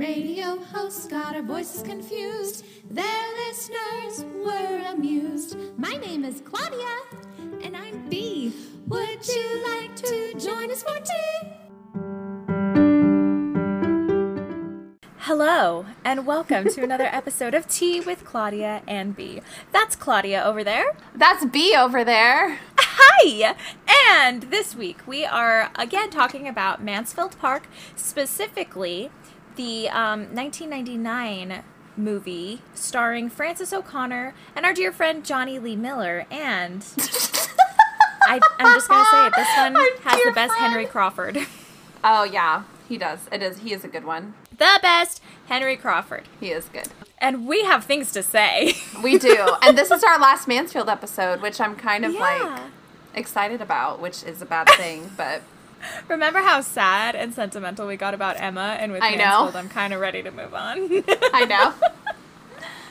Radio hosts got our voices confused. Their listeners were amused. My name is Claudia. And I'm B. Would you like to join us for tea? Hello, and welcome to another episode of Tea with Claudia and B. That's Claudia over there. That's B over there. Hi! And this week we are again talking about Mansfield Park, specifically the um, 1999 movie starring Frances O'Connor and our dear friend Jonny Lee Miller. And I, I'm just going to say it, this one Our has the best friend. Henry Crawford. Oh yeah, he does. It is. He is a good one. the best Henry Crawford. He is good. And we have things to say. We do. and this is our last Mansfield episode, which I'm kind of like excited about, which is a bad thing, but Remember how sad and sentimental we got about Emma, and with I know. I'm kind of ready to move on. I know.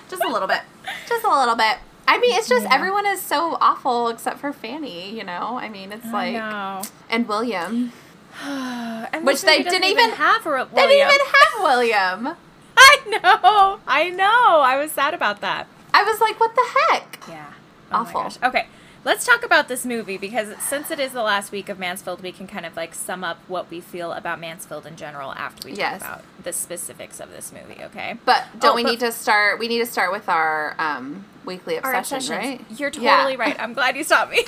Just a little bit. Just a little bit. I mean, it's just Yeah. everyone is so awful except for Fanny, you know? I mean, it's I like know. and William. And Which they didn't even- have a They didn't even have William. I know. I know. I was sad about that. I was like, what the heck? Yeah. Awful. Oh my gosh. Okay. Let's talk about this movie because since it is the last week of Mansfield, we can kind of like sum up what we feel about Mansfield in general after we Yes. talk about the specifics of this movie, okay? But don't Oh, we but- need to start? We need to start with our um, weekly obsession, right? You're Yeah. totally right. I'm glad you stopped me.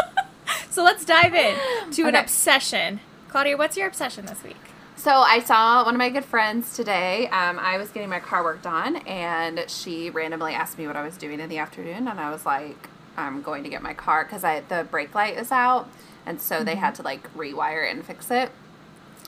so let's dive in to an obsession. Claudia, what's your obsession this week? So I saw one of my good friends today. Um, I was getting my car worked on, and she randomly asked me what I was doing in the afternoon, and I was like, "I'm going to get my car because I the brake light is out, and so they had to like rewire it and fix it."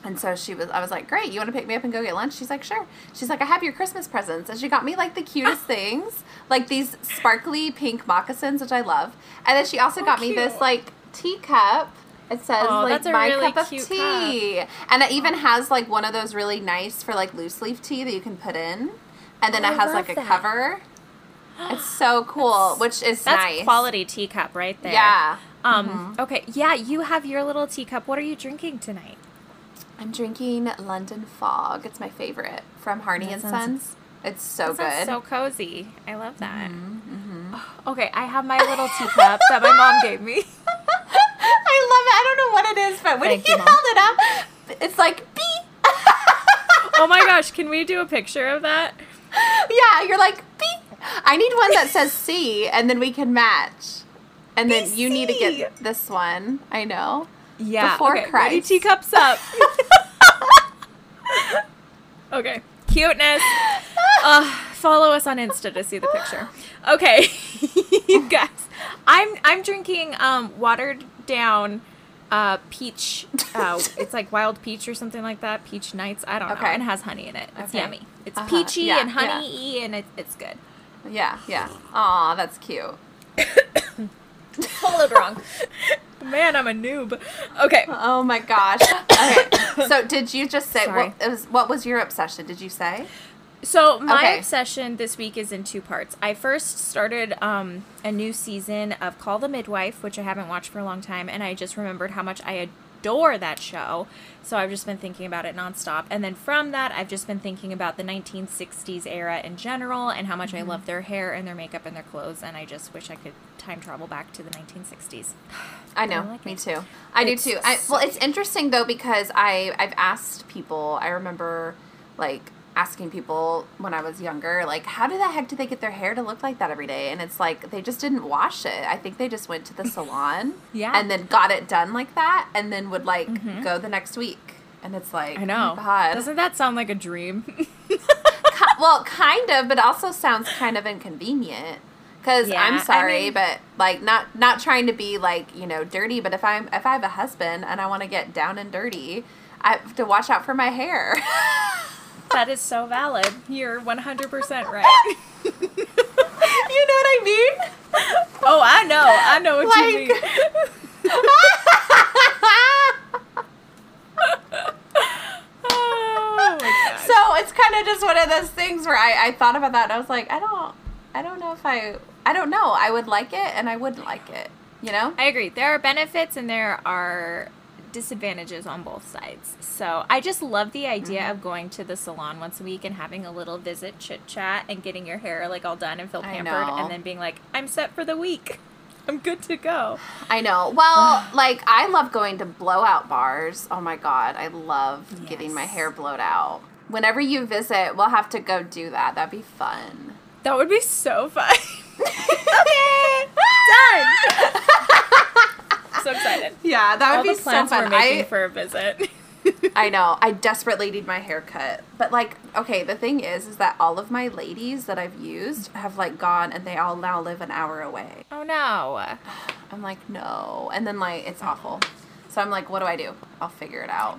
And so she was, I was like, great, you want to pick me up and go get lunch? She's like, sure. She's like, I have your Christmas presents. And she got me like the cutest things, like these sparkly pink moccasins, which I love. And then she also Oh, got me this like teacup. It says Oh, like my really cup of cute tea. And it even oh. has like one of those really nice for like loose leaf tea that you can put in. And then Oh, it has like a that. cover. It's so cool, which is nice. That's nice. quality teacup right there. Yeah. Um. Okay. Yeah, you have your little teacup. What are you drinking tonight? I'm drinking London Fog. It's my favorite from Harney That and sounds- Sons. It's so good. So cozy. I love that. Mm-hmm, Okay, I have my little teacup that my mom gave me. I love it. I don't know what it is, but when Thank you you, held it up, it's like beep. Oh my gosh, can we do a picture of that? yeah, you're like beep. I need one that says C, and then we can match. And then you need to get this one. I know. Yeah. Before okay, ready, Christ. teacups up. okay. Cuteness. Uh, follow us on Insta to see the picture. Okay, you guys. I'm I'm drinking um watered down uh peach uh it's like wild peach or something like that peach nights i don't know Okay. and it has honey in it it's Okay. yummy it's Uh-huh. peachy Yeah, and yeah. honey y and it, it's good Yeah, yeah. Aw, that's cute. followed wrong man i'm a noob okay Oh my gosh. Okay. So did you just say Sorry. what was what was your obsession? Did you say? So my Okay. obsession this week is in two parts. I first started um, a new season of Call the Midwife, which I haven't watched for a long time, and I just remembered how much I adore that show. So I've just been thinking about it nonstop. And then from that, I've just been thinking about the 1960s era in general and how much I mm-hmm. love their hair and their makeup and their clothes. And I just wish I could time travel back to the 1960s. I know, I like me it. too. I It's do too. I, well, it's interesting though because I I've asked people. I remember like asking people when I was younger, like, how do the heck do they get their hair to look like that every day? And it's like they just didn't wash it. I think they just went to the salon, Yeah. Mm-hmm. and then got it done like that, and then would like go the next week. And it's like, I know. oh God. Doesn't that sound like a dream? Well, kind of, but also sounds kind of inconvenient. Cause Yeah, I I'm sorry, mean- but like not not trying to be like you know dirty, but if I'm if I have a husband and I want to get down and dirty, I have to watch out for my hair. that is so valid. You're 100% right. you know what I mean? Oh, I know. I know what you mean. oh so it's kind of just one of those things where I, I thought about that and I was like, I don't I don't know if I I don't know. I would like it and I wouldn't like it. You know? I agree. There are benefits and there are disadvantages on both sides. So I just love the idea Mm-hmm. of going to the salon once a week and having a little visit, chit chat, and getting your hair like all done and feel pampered, and then being like, I'm set for the week. I'm good to go. I know. Well, like I love going to blowout bars. Oh my god, I love getting my hair blowed out. Whenever you visit, we'll have to go do that. That'd be fun. That would be so fun. okay, done. So excited. Yeah, that All would the be so plans fun. we're making I, for a visit. I know. I desperately need my haircut. But like, okay, the thing is is that all of my ladies that I've used have like gone and they all now live an hour away. oh no. I'm like, no. And then like it's awful. So I'm like, what do I do? I'll figure it out.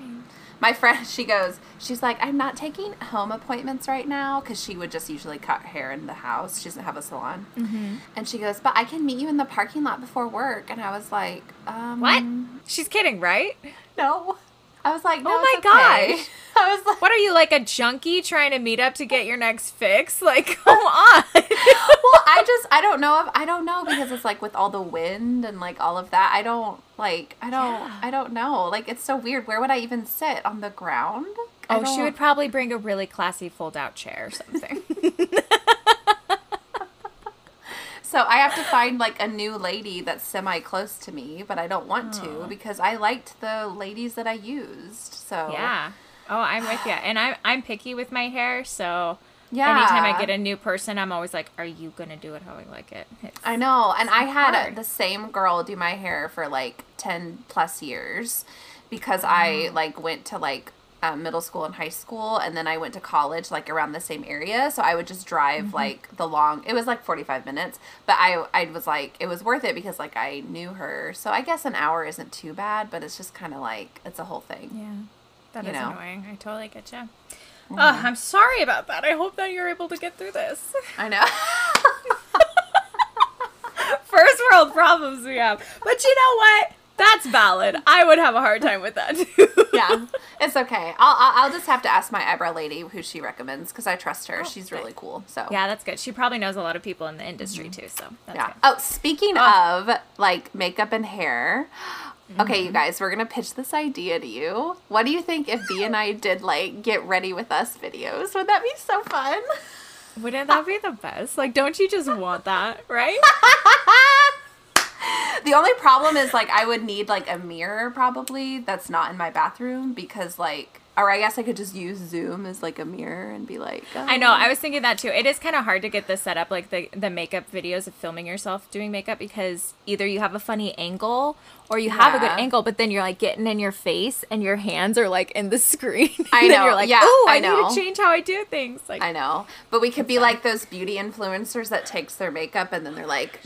My friend, she goes, she's like, I'm not taking home appointments right now because she would just usually cut hair in the house. She doesn't have a salon. Mm-hmm. And she goes, but I can meet you in the parking lot before work. And I was like, um, What? She's kidding, right? No. I was like, no, Oh my okay. gosh. I was like, What are you like a junkie trying to meet up to get your next fix? Like, come on. well, I just I don't know if I don't know because it's like with all the wind and like all of that. I don't like I don't Yeah. I don't know. Like it's so weird. Where would I even sit on the ground? Oh, she would probably bring a really classy fold-out chair or something. So I have to find like a new lady that's semi close to me, but I don't want to because I liked the ladies that I used. So yeah. Oh, I'm with you. And I'm I'm picky with my hair, so yeah. anytime I get a new person, I'm always like, "Are you gonna do it how I like it?" It's- I know. And I had hard. the same girl do my hair for like 10 plus years because I mm-hmm. like went to like um, middle school and high school and then I went to college like around the same area. So I would just drive like the long, it was like 45 minutes, but I, I was like, it was worth it because like I knew her. So I guess an hour isn't too bad, but it's just kind of like, it's a whole thing. Yeah. that is You know. annoying. I totally get you. Oh, I'm sorry about that. I hope that you're able to get through this. I know. First world problems we have. But you know what? That's valid. I would have a hard time with that too. yeah, it's okay. I'll, I'll, just have to ask my eyebrow lady who she recommends because I trust her. Oh, She's really cool. So Yeah, that's good. She probably knows a lot of people in the industry mm-hmm. too, so that's Yeah. good. Oh, speaking Oh. of like makeup and hair. Okay, you mm-hmm. guys, we're gonna pitch this idea to you. What do you think if B and I did like get ready with us videos? Would that be so fun? Wouldn't that be the best? Like, don't you just want that, right? The only problem is like I would need like a mirror probably that's not in my bathroom because like or I guess I could just use Zoom as like a mirror and be like oh. I know. Oh. I was thinking that too. It is kind of hard to get this set up, like the the makeup videos of filming yourself doing makeup, because either you have a funny angle or you have a good angle, but then you're like getting in your face and your hands are like in the screen. I know. You're like, Yeah, oh, I, I need know. to change how I do things. Like, I know. But we could be like those beauty influencers that takes their makeup and then they're like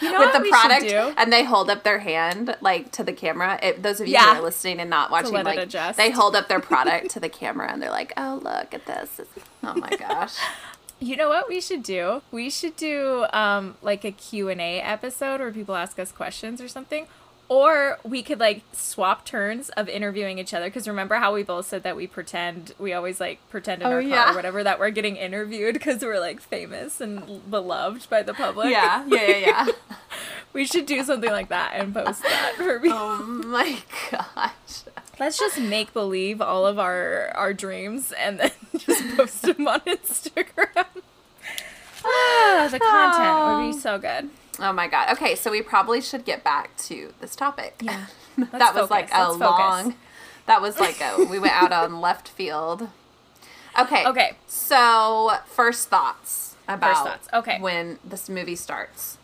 you know with the product and they hold up their hand like to the camera. It, those of you Yeah. who are listening and not watching, like they hold up their product to the camera and they're like, "Oh, look at this! Oh my gosh!" You know what we should do? We should do um like a Q&A episode where people ask us questions or something. Or we could like swap turns of interviewing each other cuz remember how we both said that we pretend we always like pretend in Oh, our car yeah. or whatever that we're getting interviewed cuz we're like famous and beloved by the public. yeah, yeah, yeah, yeah. we should do something like that and post that for people. oh my gosh! Let's just make believe all of our our dreams and then just post them on Instagram. Ah, the content would be so good. Oh my god. Okay, so we probably should get back to this topic. Yeah. that was like focus. a Let's focus. long. That was like a. We went out on left field. Okay. Okay. So first thoughts about thoughts, okay. when this movie starts.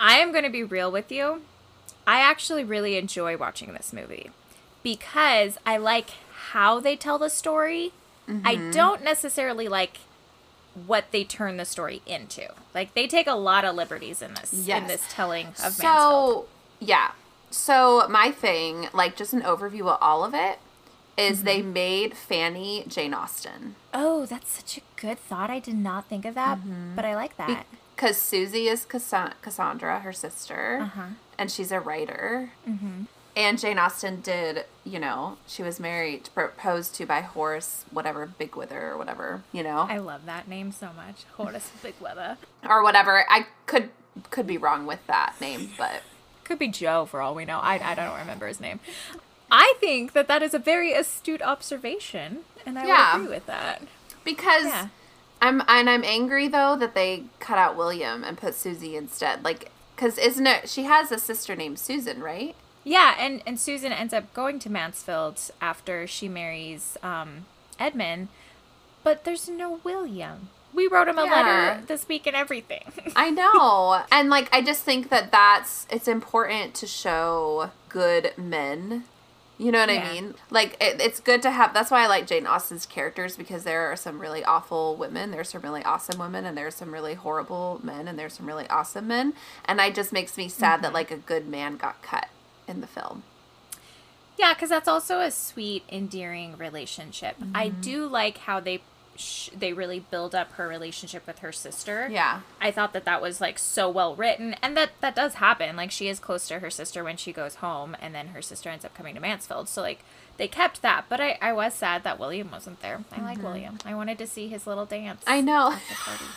I am going to be real with you. I actually really enjoy watching this movie because I like how they tell the story. I Mm-hmm. don't necessarily like what they turn the story into. Like they take a lot of liberties in this in this telling of Mansfield. So yeah. So my thing, like just an overview of all of it, is Mm-hmm. they made Fanny Jane Austen Oh, that's such a good thought. I did not think of that, Mm-hmm. but I like that. Because Susie is Cassan- Cassandra, her sister, Uh-huh. and she's a writer. Mm-hmm. And Jane Austen did, you know, she was married, proposed to by Horace, whatever, Bigg-Wither or whatever, you know, I love that name so much. Horace Bigweather. or whatever. I could could be wrong with that name, but Could be Joe for all we know. I, I don't remember his name. I think that that is a very astute observation, and I Yeah. would agree with that. Because Yeah. I'm and I'm angry though that they cut out William and put Susie instead. Like, because isn't it? She has a sister named Susan, right? Yeah, and and Susan ends up going to Mansfield after she marries um, Edmund, but there's no William. We wrote him a Yeah. letter this week and everything. I know. and like I just think that that's it's important to show good men. You know what Yeah. I mean? Like it, it's good to have that's why I like Jane Austen's characters because there are some really awful women, there's some really awesome women and there's some really horrible men and there's some really awesome men and I just makes me sad that like a good man got cut in the film. yeah, because that's also a sweet, endearing relationship. I Mm-hmm. do like how they sh- they really build up her relationship with her sister. Yeah. I thought that that was like so well written, and that that does happen. Like she is close to her sister when she goes home, and then her sister ends up coming to Mansfield. So like they kept that, but I I was sad that William wasn't there. I like William. I wanted to see his little dance. Mm-hmm. I know. at the party.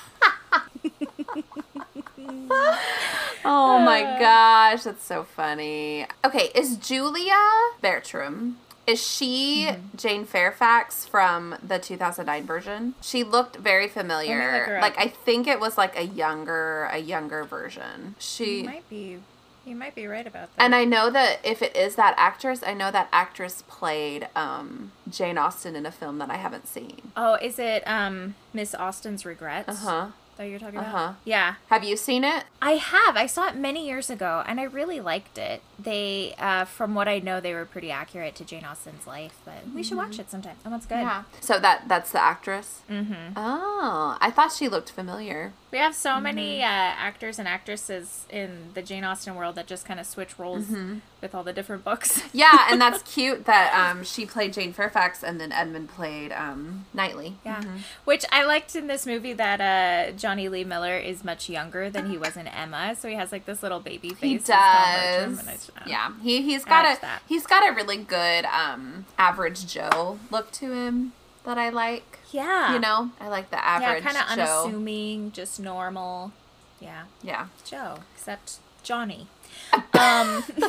Oh my gosh, that's so funny. Okay, is Julia Bertram is she Mm-hmm. Jane Fairfax from the 2009 version? She looked very familiar. Like. I think it was like a younger a younger version. She You might be, you might be right about that. and I know that if it is that actress, I know that actress played um, Jane Austen in a film that I haven't seen. oh, is it um Miss Austen's Regrets? Uh huh. That you're talking Uh-huh. about? Yeah, Have you seen it? I have. I saw it many years ago, and I really liked it. They, uh, from what I know, they were pretty accurate to Jane Austen's life. But we should watch it sometime. That one's good. Yeah. So that that's the actress. Mm-hmm. Oh, I thought she looked familiar. We have so many Mm-hmm. uh, actors and actresses in the Jane Austen world that just kind of switch roles Mm-hmm. with all the different books. Yeah, and that's cute that um, she played Jane Fairfax and then Edmund played um, Knightley. Yeah, which I liked in this movie that uh, Jonny Lee Miller is much younger than he was in Emma, so he has like this little baby face. He does. just- uh, Yeah, he he's got a that. he's got a really good um, average Joe look to him that I like. yeah, You know, I like the average. yeah, kind of unassuming, just normal. Yeah, Yeah. Joe, except Johnny. Um,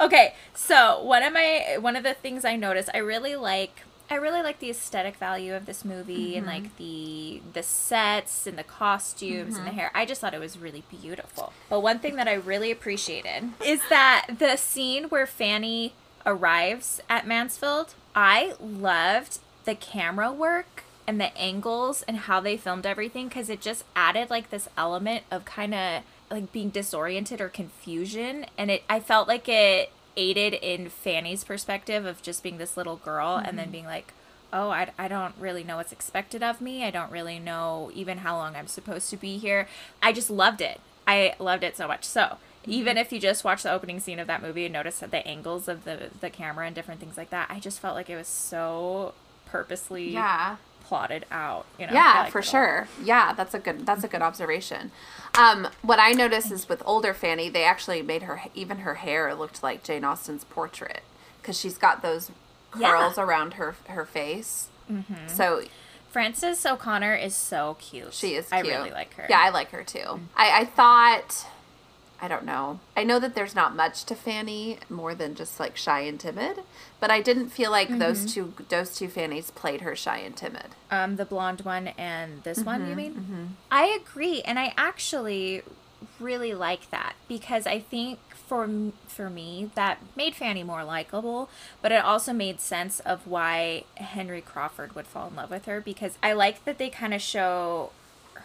okay, so one of my one of the things I noticed, I really like. I really like the aesthetic value of this movie and like the the sets and the costumes and the hair. I just thought it was really beautiful. But one thing that I really appreciated is that the scene where Fanny arrives at Mansfield, I loved the camera work and the angles and how they filmed everything because it just added like this element of kind of like being disoriented or confusion. And it i felt like it aided in fanny's perspective of just being this little girl and then mm-hmm. being like oh I, I don't really know what's expected of me. I don't really know even how long i'm supposed to be here. I just loved it. I loved it so much. So even if you just watch the opening scene of that movie and notice that the angles of the the camera and different things like that i just felt like it was so purposely Yeah. plotted out. You know, Yeah, for sure. Yeah, that's a good that's a good observation. Um, what I noticed is with older Fanny, they actually made her even her hair looked like Jane Austen's portrait because she's got those Yeah. curls around her her face. Mm-hmm. So Frances O'Connor is so cute. she is. I really like her. Yeah, I like her too. I I thought. I don't know. I know that there's not much to Fanny more than just like shy and timid, but I didn't feel like Mm-hmm. those two those two Fannys played her shy and timid. Um, the blonde one and this one, Mm-hmm, you mean? I agree, and I actually really like that because I think for for me that made Fanny more likable, but it also made sense of why Henry Crawford would fall in love with her because I like that they kind of show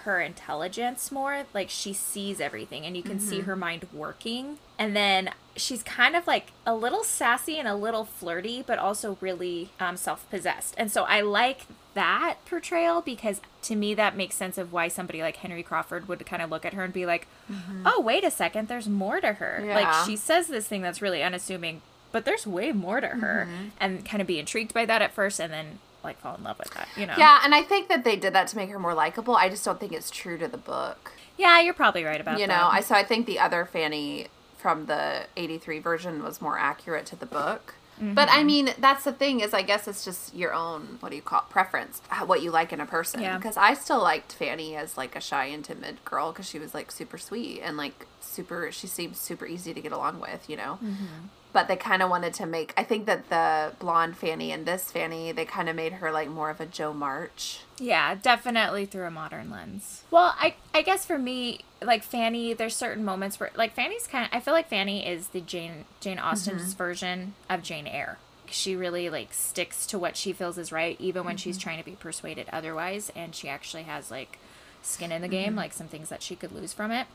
her intelligence more like she sees everything and you can see mm-hmm. her mind working. And then she's kind of like a little sassy and a little flirty but also really um, self-possessed. And so i like that portrayal because to me that makes sense of why somebody like henry crawford would kind of look at her and be like mm-hmm. oh wait a second there's more to her. Like she says this thing that's really unassuming but there's way more to her mm-hmm. and kind of be intrigued by that at first and then like fall in love with that you know Yeah, and I think that they did that to make her more likable. I just don't think it's true to the book. yeah you're probably right about you that You know, I so I think the other Fanny from the 83 version was more accurate to the book. But I mm-hmm. mean, that's the thing is, I guess it's just your own what do you call it, preference, what you like in a person. Yeah. Because I still liked Fanny as like a shy and timid girl because she was like super sweet and like super. She seemed super easy to get along with, you know. Mm-hmm. But they kind of wanted to make. I think that the blonde Fanny and this Fanny, they kind of made her like more of a Jo March. Yeah, definitely through a modern lens. Well, I I guess for me, like Fanny, there's certain moments where like Fanny's kind of I feel like Fanny is the Jane Jane Austen's mm-hmm. version of Jane Eyre. She really like sticks to what she feels is right even when she's mm-hmm. trying to be persuaded otherwise and she actually has like skin in the mm-hmm. game, like some things that she could lose from it.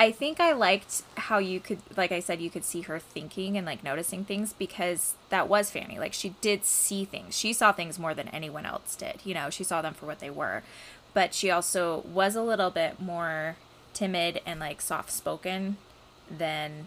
I think I liked how you could, like I said, you could see her thinking and like noticing things because that was Fanny. Like she did see things. She saw things more than anyone else did. You know, she saw them for what they were. But she also was a little bit more timid and like soft spoken than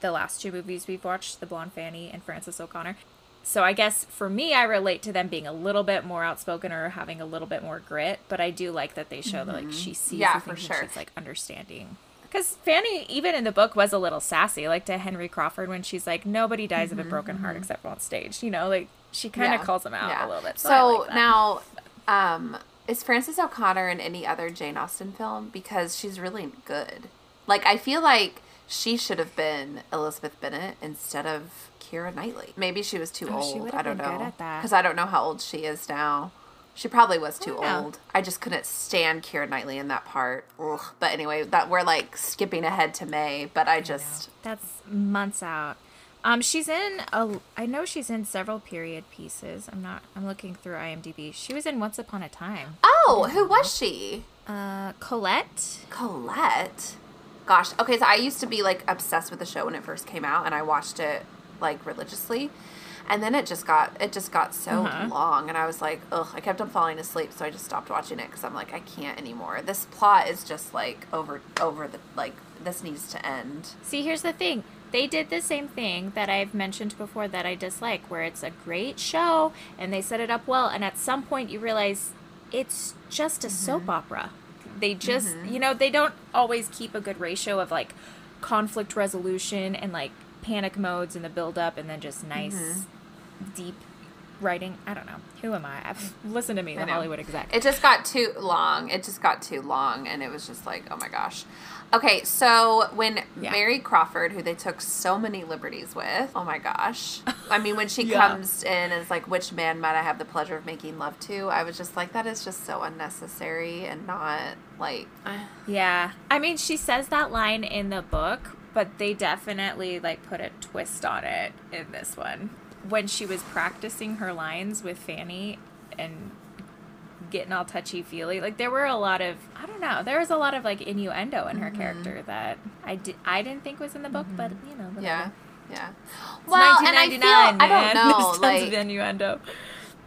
the last two movies we've watched The Blonde Fanny and Frances O'Connor. So I guess for me, I relate to them being a little bit more outspoken or having a little bit more grit. But I do like that they show that like mm-hmm. she sees Yeah, the for things and sure. she's like understanding. Because Fanny, even in the book, was a little sassy, like to Henry Crawford when she's like, "Nobody dies of a broken heart except on stage." You know, like she kind of Yeah, calls him out yeah. a little bit. So, So, like now, um, is Frances O'Connor in any other Jane Austen film? Because she's really good. Like, I feel like she should have been Elizabeth Bennet instead of Keira Knightley. Maybe she was too Oh, old. I don't know. Because I don't know how old she is now. She probably was too don't old. I just couldn't stand Keira Knightley in that part. Ugh. But anyway, that we're like skipping ahead to May. But I just that's months out. Um, she's in a. I know she's in several period pieces. I'm not. I'm looking through IMDb. She was in Once Upon a Time. oh, who was she? Uh, Colette. Colette. Gosh, okay, so I used to be like obsessed with the show when it first came out, and I watched it like religiously, and then it just got it just got so Uh-huh. long, and I was like, ugh, I kept on falling asleep, so I just stopped watching it because I'm like, I can't anymore. This plot is just like over over the like this needs to end. See, here's the thing. They did the same thing that I've mentioned before that I dislike, where it's a great show and they set it up well, and at some point you realize it's just a soap opera. They just, you know, they don't always keep a good ratio of like conflict resolution and like panic modes and the build up and then just nice, mm-hmm. deep writing. I don't know. Who am I? I've, listen to me, the. Hollywood exec. It just got too long. It just got too long, and it was just like, oh my gosh. Okay, so when Yeah. Mary Crawford, who they took so many liberties with, oh my gosh. I mean, when she Yeah. comes in and is like, which man might I have the pleasure of making love to? I was just like, that is just so unnecessary and not like, Yeah. I mean, she says that line in the book, but they definitely like put a twist on it in this one. When she was practicing her lines with Fanny and getting all touchy feely, like there were a lot of I don't know, there was a lot of like innuendo in her mm-hmm. character that I did I didn't think was in the book, but mm-hmm. you know, whatever. yeah. Yeah. It's Well, and I feel, 1999, I don't know, There's tons of like, innuendo.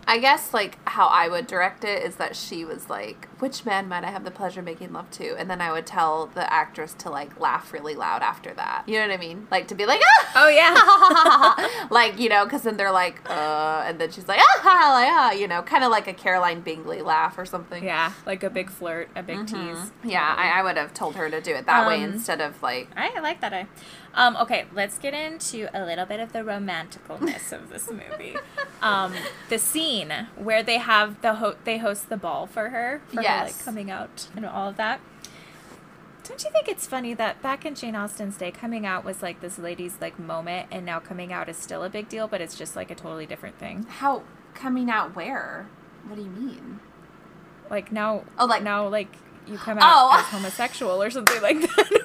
I guess like how I would direct it is that she was like, "Which man might I have the pleasure of making love to?" And then I would tell the actress to like laugh really loud after that. You know what I mean? Like to be like, "Ah!" Oh yeah. like you know, because then they're like, "Uh," and then she's like, "Ah," like, ah, you know, kind of like a Caroline Bingley laugh or something. yeah, like a big flirt, a big tease. Yeah, I, I would have told her to do it that way Um, instead of like, I like that. I, um, okay, let's get into a little bit of the romanticalness of this movie. Um, the scene where they have the ho- they host the ball for her for her Yes. like coming out and all of that. Don't you think it's funny that back in Jane Austen's day, coming out was like this lady's like moment, and now coming out is still a big deal, but it's just like a totally different thing. how coming out where? What do you mean? Like now, Oh, like- now, like you come out Oh. as homosexual or something like that.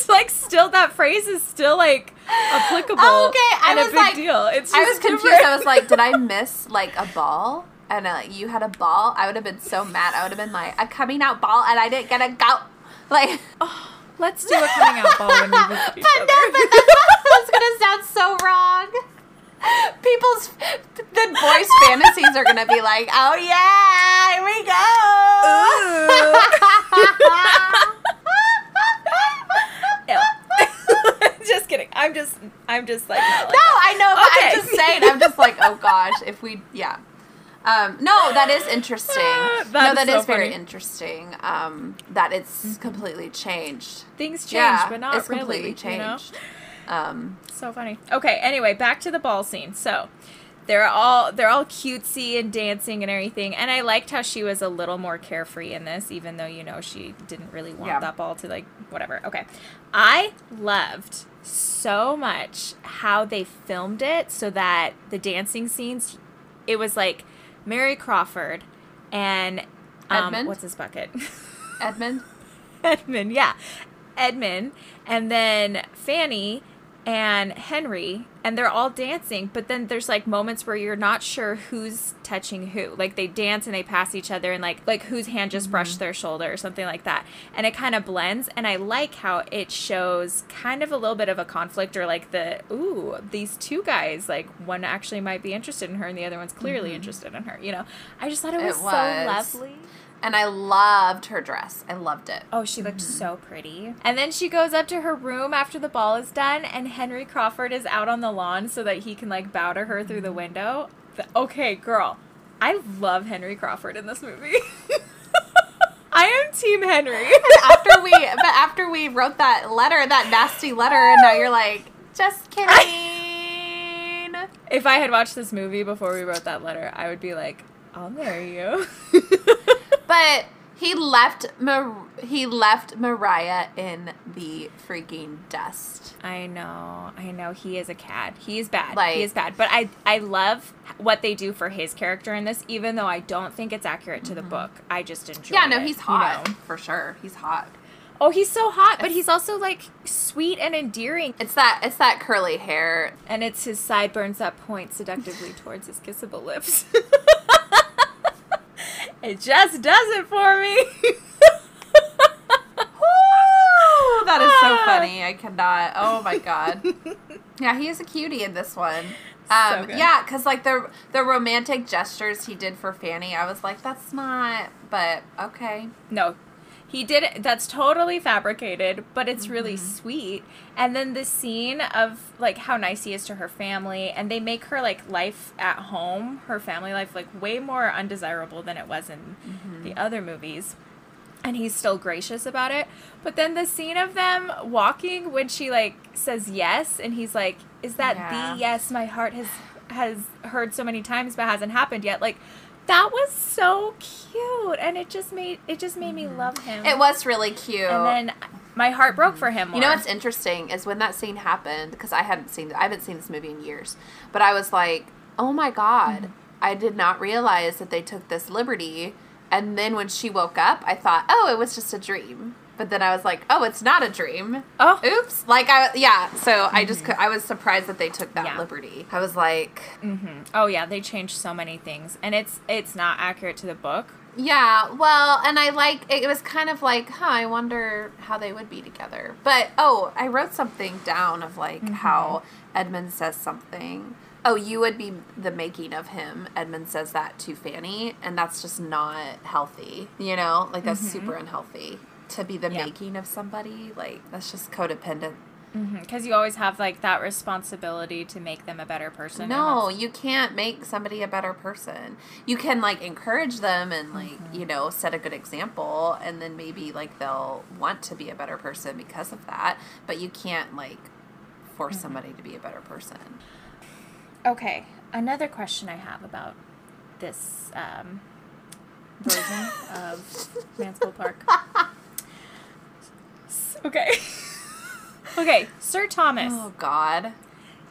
it's like still that phrase is still like applicable. Oh, okay. I and a was big like- deal. It's I was confused. different. I was like, did I miss like a ball? And uh, you had a ball. I would have been so mad. I would have been like a coming out ball, and I didn't get a go. Like, Oh. Let's do a coming out ball when we visit each but other. no, but that's, that's gonna sound so wrong. People's the boys' fantasies are gonna be like, oh yeah, here we go. just kidding. I'm just, I'm just like like No, I know, but Okay. I'm just saying. I'm just like, oh gosh, if we, yeah. Um, no, that is interesting. Ah, that no, is that so is very interesting. Um, that it's completely changed. Things change, yeah, but not it's really. completely you know? changed. Um, So funny. Okay, anyway, back to the ball scene. So they're all they're all cutesy and dancing and everything. And I liked how she was a little more carefree in this, even though you know she didn't really want Yeah. that ball to like whatever. Okay. I loved so much how they filmed it so that the dancing scenes it was like Mary Crawford and um, Edmund? what's his bucket? Edmund. Edmund, yeah. Edmund, and then Fanny and Henry, and they're all dancing, but then there's like moments where you're not sure who's touching who. Like they dance and they pass each other and like like whose hand just brushed mm-hmm. their shoulder or something like that. And it kind of blends and I like how it shows kind of a little bit of a conflict or like the ooh, these two guys, like one actually might be interested in her and the other one's clearly mm-hmm. interested in her, you know. I just thought it It was, so lovely. And I loved her dress. I loved it. Oh, she looked so pretty. And then she goes up to her room after the ball is done, and Henry Crawford is out on the lawn so that he can like bow to her through the window. The- okay, girl, I love Henry Crawford in this movie. I am Team Henry. after we, but after we wrote that letter, that nasty letter, and now you're like, just kidding. if I had watched this movie before we wrote that letter, I would be like, I'll marry you. But he left Mar- he left Maria in the freaking dust. I know, I know. He is a cad. He is bad. Like- he is bad. But I, I love what they do for his character in this, even though I don't think it's accurate to the mm-hmm. book. I just enjoy. Yeah, no, it, he's you hot know? for sure. He's hot. Oh, he's so hot, but he's also like sweet and endearing. It's that it's that curly hair. And it's his sideburns that point seductively towards his kissable lips. it just does it for me. That is so Ah. funny. I cannot. Oh my god. Yeah, he is a cutie in this one. Um, good. yeah, because like the the romantic gestures he did for Fanny, I was like, that's not. But okay. No, he did it. That's totally fabricated, but it's really Mm-hmm. sweet. And then the scene of like how nice he is to her family, and they make her like life at home, her family life, like way more undesirable than it was in Mm-hmm. the other movies. And he's still gracious about it. But then the scene of them walking when she like says yes, and he's like, "Is that Yeah. the yes my heart has has heard so many times but hasn't happened yet?" Like. That was so cute, and it just made it just made me love him. It was really cute. and then my heart broke for him. You know what's interesting is when that scene happened because I hadn't seen I haven't seen this movie in years, but I was like, oh my god, Mm-hmm. I did not realize that they took this liberty. And then when she woke up, I thought, oh, it was just a dream. But then I was like, oh, it's not a dream. Oh. oops! Like I yeah. So I mm-hmm. just I was surprised that they took that Yeah. liberty. I was like, mm-hmm. Oh yeah, they changed so many things, and it's it's not accurate to the book. Yeah, well, and I like it was kind of like, huh, I wonder how they would be together. But oh, I wrote something down of like mm-hmm. how Edmund says something. Oh, you would be the making of him. Edmund says that to Fanny, and that's just not healthy. You know, like that's super unhealthy to be the Yeah. making of somebody. Like that's just codependent. Mm-hmm, because you always have like that responsibility to make them a better person. No, you can't make somebody a better person. You can like encourage them and like, mm-hmm. you know, set a good example and then maybe like they'll want to be a better person because of that, but you can't like force mm-hmm. somebody to be a better person. Okay, another question I have about this um, version of Mansfield Park. Okay. okay, Sir Thomas. Oh god.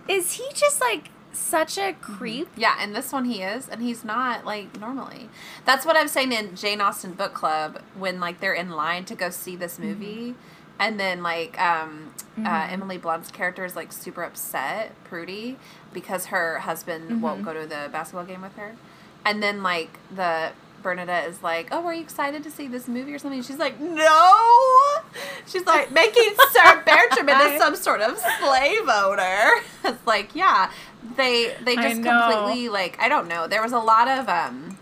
Is he just like such a creep? Yeah, and this one he is and he's not like normally. That's what I'm saying in Jane Austen book club when like they're in line to go see this movie. And then, like, um, uh, Emily Blunt's character is like super upset, Prudie, because her husband won't go to the basketball game with her. And then, like, the Bernadette is like, "Oh, are you excited to see this movie or something?" She's like, "No." She's like making Sir Bertram into some sort of slave owner. It's like, yeah, they they just completely like I don't know. There was a lot of um.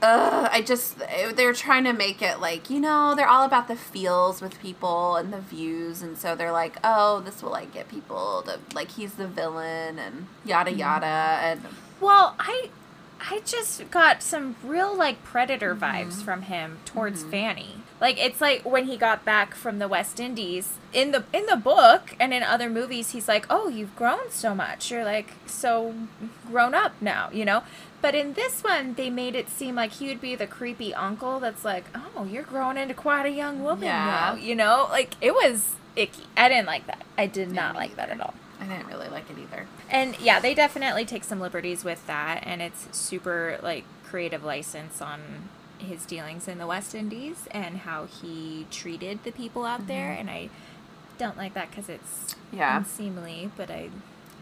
Uh, I just they're trying to make it like you know they're all about the feels with people and the views and so they're like oh this will like get people to like he's the villain and yada yada and Well, I I just got some real like predator Mm-hmm. vibes from him towards Fanny. Like it's like when he got back from the West Indies in the in the book and in other movies he's like, "Oh, you've grown so much. You're like so grown up now, you know?" But in this one, they made it seem like he would be the creepy uncle that's like, "Oh, you're growing into quite a young woman Yeah. now." You know? Like it was icky. I didn't like that. I did not like that at all. I didn't really like it either. And yeah, they definitely take some liberties with that, and it's super like creative license on his dealings in the West Indies and how he treated the people out there. And I don't like that because it's Yeah. unseemly, but I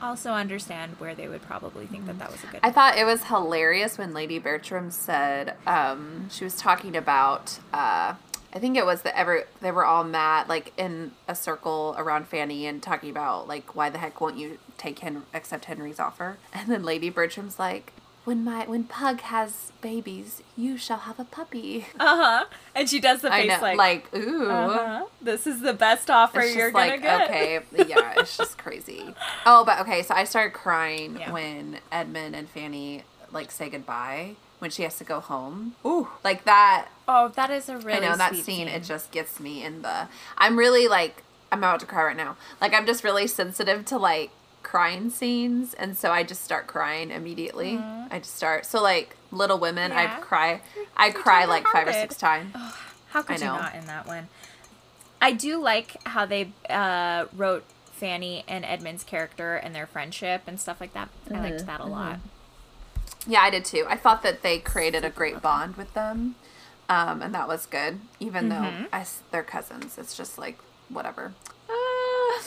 also understand where they would probably think that that was a good. I thought it was hilarious when Lady Bertram said um, she was talking about. Uh, I think it was that every they were all mad, like in a circle around Fanny, and talking about like why the heck won't you take Hen- accept Henry's offer? And then Lady Bertram's like, when my when Pug has babies, you shall have a puppy. uh huh. And she does the I face know, like, like, ooh. uh-huh. this is the best offer you're gonna like get. okay, yeah, it's just crazy. Oh, but okay, so I started crying Yeah. when Edmund and Fanny like say goodbye when she has to go home. Ooh, like that. Oh, that is a really I know that sweet scene, It just gets me in the. I'm really like I'm about to cry right now. Like I'm just really sensitive to like crying scenes, and so I just start crying immediately. I just start. So like Little Women, Yeah. I cry. I cry like five or six times. How could I you not in that one? I do like how they uh, wrote Fanny and Edmund's character and their friendship and stuff like that. I liked Mm-hmm. that a lot. Yeah, I did too. I thought that they created a great bond with them, um, and that was good. Even Mm-hmm. though as they're cousins, it's just like whatever. Ah.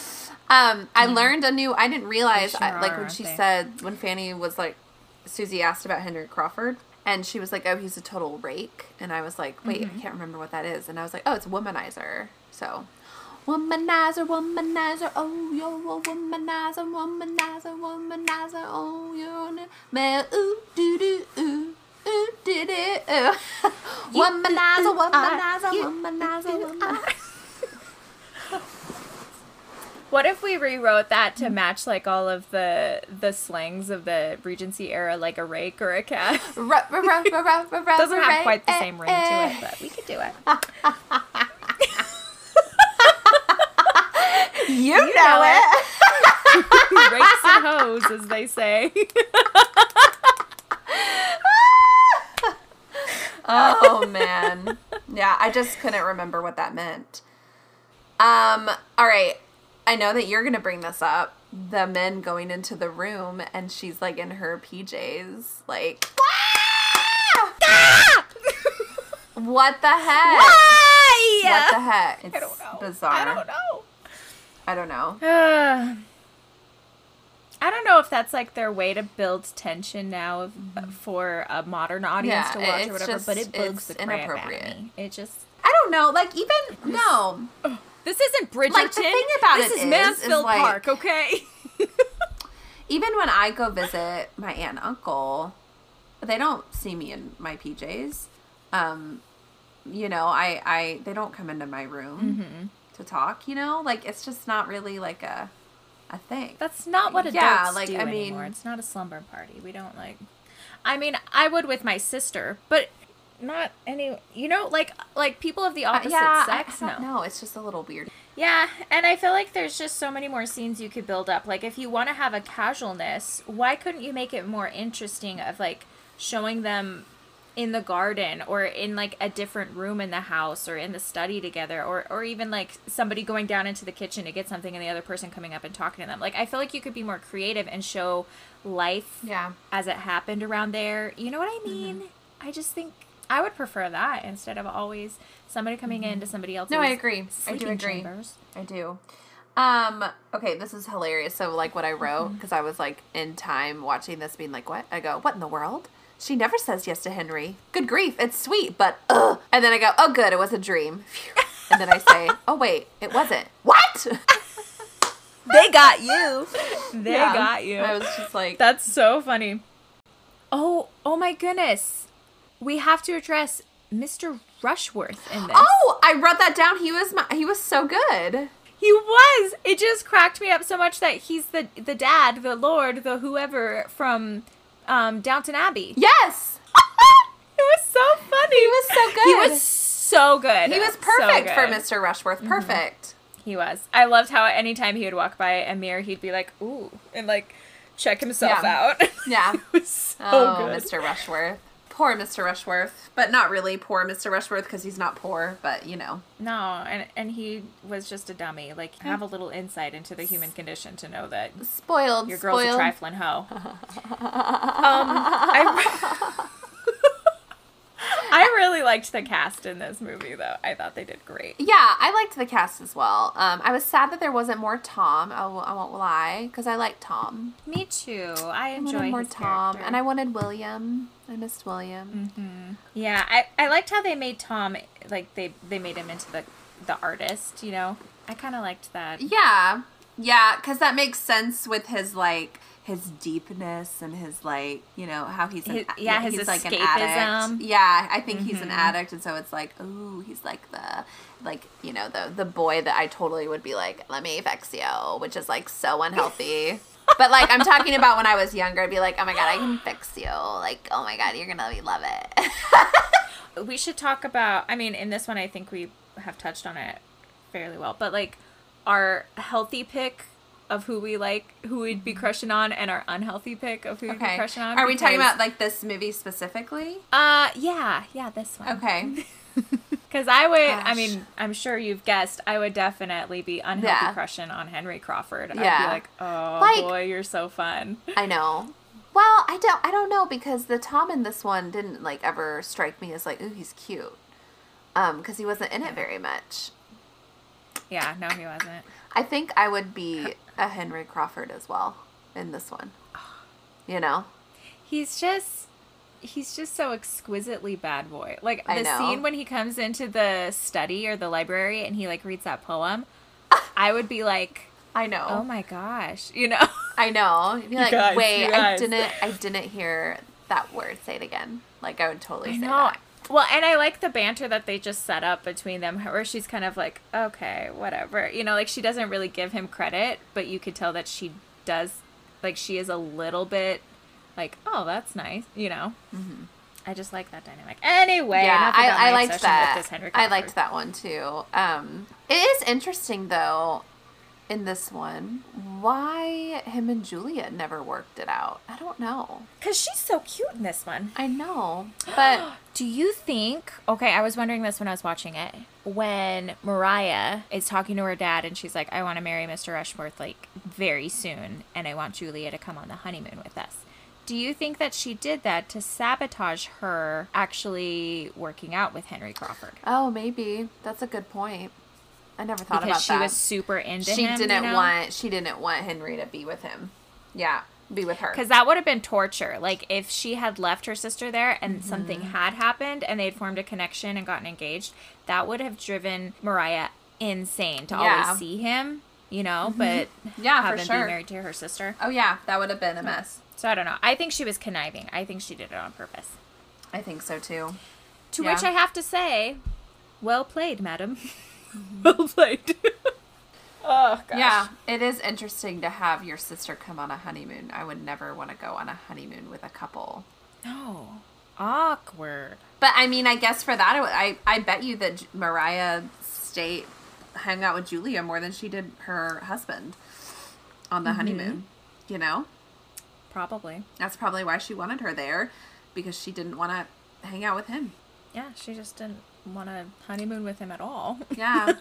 um, I learned a new. I didn't realize, Mm-hmm. I, like are, when she they? said when Fanny was like, Susie asked about Henry Crawford, and she was like, "Oh, he's a total rake," and I was like, "Wait, Mm-hmm. I can't remember what that is," and I was like, "Oh, it's womanizer." So. Womanizer, womanizer, oh, you're a womanizer, womanizer, womanizer, oh, you're a man, ooh, doo doo, ooh, ooh, doo doo, ooh. Womanizer, womanizer, womanizer, womanizer. What if we rewrote that to match like all of the the slangs of the Regency era, like a rake or a cat? Doesn't have quite the eh, same ring to eh. it, but we could do it. You, know know it. Rakes and hoes, as they say. oh man yeah i just couldn't remember what that meant um all right i know that you're gonna bring this up the men going into the room and she's like in her pjs like what the heck Why? what the heck it's I don't know. bizarre I don't know. I don't know Uh, I don't know if that's like their way to build tension now of, for a modern audience Yeah, to watch or whatever, but it bugs the crap out of me. It just i don't know like even no this isn't Bridgerton. Like, the thing about this it is is- Mansfield is, like- Park, okay? even when I go visit my aunt and uncle, they don't see me in my PJs. Um, you know, I, I they don't come into my room Mm-hmm. To talk. You know, like it's just not really like a a thing. That's not what adults Yeah, like, do I mean- anymore. It's not a slumber party. We don't like. I mean, I would with my sister, but not any. You know, like like people of the Uh, opposite yeah, sex. I, I don't no. It's just a little weird. Yeah, and I feel like there's just so many more scenes you could build up. Like if you want to have a casualness, why couldn't you make it more interesting of like showing them in the garden or in like a different room in the house or in the study together or or even like somebody going down into the kitchen to get something and the other person coming up and talking to them. Like I feel like you could be more creative and show life Yeah. as it happened around there. You know what I mean? Mm-hmm. I just think I would prefer that instead of always somebody coming into somebody else's Mm-hmm. No, I agree. I do agree. chambers. I do. Um, okay, this is hilarious. So, like, what I Mm-hmm. wrote, because I was like in time watching this, being like, what? I go, what in the world? She never says yes to Henry. Good grief, it's sweet, but ugh. And then I go, oh, good, it was a dream. And then I say, oh, wait, it wasn't. What? They got you. They Yeah. got you. I was just like, That's so funny. Oh, oh my goodness. We have to address Mr. Rushworth in this. oh, I wrote that down. He was my, he was so good. He was. It just cracked me up so much that he's the the dad, the lord, the whoever from um, Downton Abbey. Yes. It was so funny. He was so good. He was so good. He was So perfect for. Mr. Rushworth. Perfect. He was. I loved how anytime he would walk by a mirror, he'd be like, "Ooh," and like check himself Yeah. out. Yeah. it was so oh, good. Mr. Rushworth. Poor Mr. Rushworth, but not really poor Mr. Rushworth because he's not poor, but you know. No, and and he was just a dummy. Like have a little insight into the human condition to know that Spoiled. your girl's spoiled. a trifling hoe. um, I, I really liked the cast in this movie, though. I thought they did great. Yeah, I liked the cast as well. Um, I was sad that there wasn't more Tom. I, w- I won't lie, because I like Tom. Me too. I I enjoy wanted more Tom, character. and I wanted William. I missed William. Yeah, I, I liked how they made Tom like they they made him into the the artist. You know, I kind of liked that. Yeah, yeah, because that makes sense with his like his deepness and his like you know how he's an, His- yeah, his he's like an escapism. addict. Yeah, I think he's an mm-hmm. addict, and so it's like oh he's like the like you know the the boy that I totally would be like let me fix you, which is like so unhealthy. but like I'm talking about when I was younger, I'd be like oh my god I can fix you, like oh my god you're gonna love it. We should talk about. I mean, in this one, I think we have touched on it fairly well. But like our healthy pick of who we like, who we'd be crushing on, and our unhealthy pick of who we'd be crushing on. are we talking about like this movie specifically? Uh, yeah, yeah, this one. Okay. Because I would, I mean, I'm sure you've guessed, I would definitely be unhealthy Yeah. crushing on Henry Crawford. I'd Yeah. be like, oh Like- boy, you're so fun. I know. Well, I don't. I don't know because the Tom in this one didn't like ever strike me as like, ooh, he's cute. Um, because he wasn't in it very much. Yeah, no, he wasn't. I think I would be a Henry Crawford as well in this one. You know. He's just, he's just so exquisitely bad boy. Like I the know. scene when he comes into the study or the library and he like reads that poem, I would be like, I know. oh my gosh, you know. I know. You'd be like, guys, wait, I didn't. I didn't hear that word. Say it again. Like I would totally I say know. that. Well, and I like the banter that they just set up between them, where she's kind of like, okay, whatever. You know, like she doesn't really give him credit, but you could tell that she does, like, she is a little bit like, oh, that's nice, you know? Mm-hmm. I just like that dynamic. Anyway, yeah, I, I liked that. With this Henry I liked that one too. Um, it is interesting though, in this one, why him and Julia never worked it out. I don't know. Because she's so cute in this one. I know, but Do you think? Okay, I was wondering this when I was watching it. When Maria is talking to her dad and she's like, "I want to marry Mr. Rushworth like very soon, and I want Julia to come on the honeymoon with us." Do you think that she did that to sabotage her actually working out with Henry Crawford? oh, maybe that's a good point. I never thought Because about she that. was super into she him. didn't you know? want. She didn't want Henry to be with him. Yeah, be with her. Because that would have been torture. Like if she had left her sister there and Mm-hmm. something had happened and they'd formed a connection and gotten engaged, that would have driven Maria insane to Yeah. Mm-hmm. always see him. You know, but Yeah, him sure. be married to her sister. Oh yeah, that would have been a mess. So I don't know. I think she was conniving. I think she did it on purpose. I think so too. To Yeah. which I have to say, well played, madam. well played. oh gosh. Yeah, it is interesting to have your sister come on a honeymoon. I would never want to go on a honeymoon with a couple. No. Awkward. But I mean, I guess for that, I I bet you that Maria stayed hung out with Julia more than she did her husband on the mm-hmm. honeymoon. You know, Probably. that's probably why she wanted her there because she didn't want to hang out with him. Yeah, she just didn't want to honeymoon with him at all. Yeah.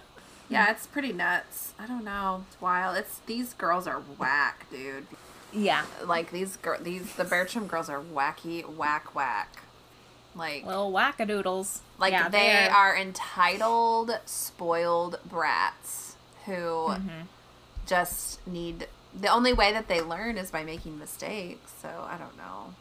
yeah, it's pretty nuts. I don't know. It's wild. It's these girls are whack, dude. yeah. Like these girl these the Bertram girls are wacky, whack whack. Like Little wackadoodles. like Yeah, they they're- are entitled, spoiled brats who Mm-hmm. just need the only way that they learn is by making mistakes. So I don't know.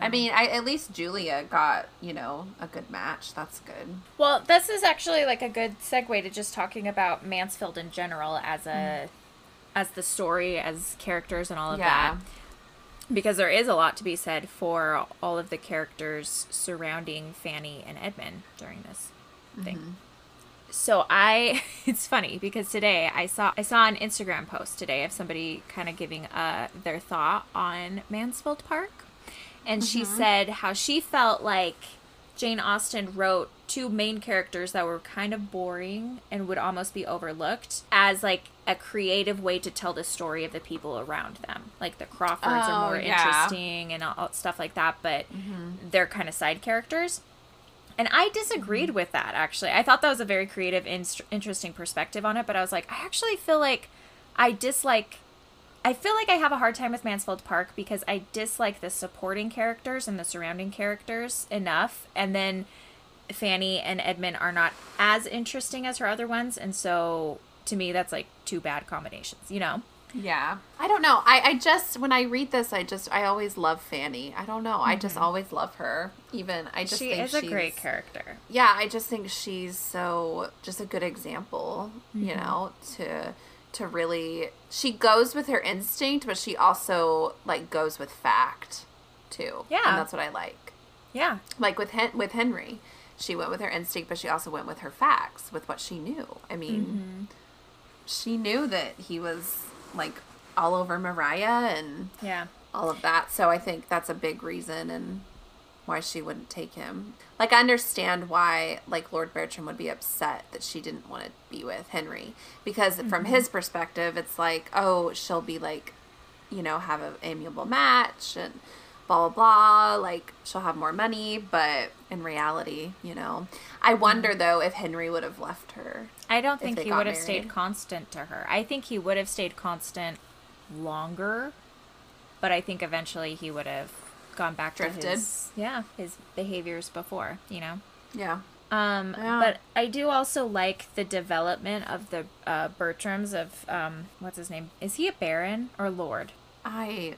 I mean, I, at least Julia got you know a good match. That's good. Well, this is actually like a good segue to just talking about Mansfield in general as a as the story, as characters and all of Yeah. that. Because there is a lot to be said for all of the characters surrounding Fanny and Edmund during this thing. So I it's funny because today I saw I saw an Instagram post today of somebody kind of giving uh their thought on Mansfield Park. And she mm-hmm. said how she felt like Jane Austen wrote two main characters that were kind of boring and would almost be overlooked as like a creative way to tell the story of the people around them. Like the Crawfords Oh, are more yeah. interesting and all, stuff like that, but mm-hmm. they're kind of side characters. And I disagreed mm-hmm. with that actually. I thought that was a very creative, inst- interesting perspective on it, but I was like, I actually feel like I dislike. I feel like I have a hard time with Mansfield Park because I dislike the supporting characters and the surrounding characters enough, and then Fanny and Edmund are not as interesting as her other ones, and so to me that's like two bad combinations, you know. Yeah. I don't know. I, I just when I read this I just I always love Fanny. I don't know. I just always love her. Even I just she think is a great character. Yeah, I just think she's so just a good example, you Mm-hmm. know, to to really she goes with her instinct, but she also like goes with fact too. Yeah. And that's what I like. Yeah, Like with Hen- with Henry, she went with her instinct, but she also went with her facts, with what she knew. I mean, Mm-hmm. she knew that he was like all over Maria and yeah. all of that. So I think that's a big reason and why she wouldn't take him. Like I understand why like Lord Bertram would be upset that she didn't want to be with Henry because from mm-hmm. his perspective it's like, oh, she'll be like, you know, have an amiable match and blah blah blah, like she'll have more money, but in reality, you know. I mm-hmm. wonder though if Henry would have left her. I don't think he would have married. stayed constant to her. I think he would have stayed constant longer, but I think eventually he would have gone back Drifted. to his yeah his behaviors before. You know. Yeah. Um, Yeah. but I do also like the development of the uh, Bertrams of um, what's his name? Is he a baron or lord? I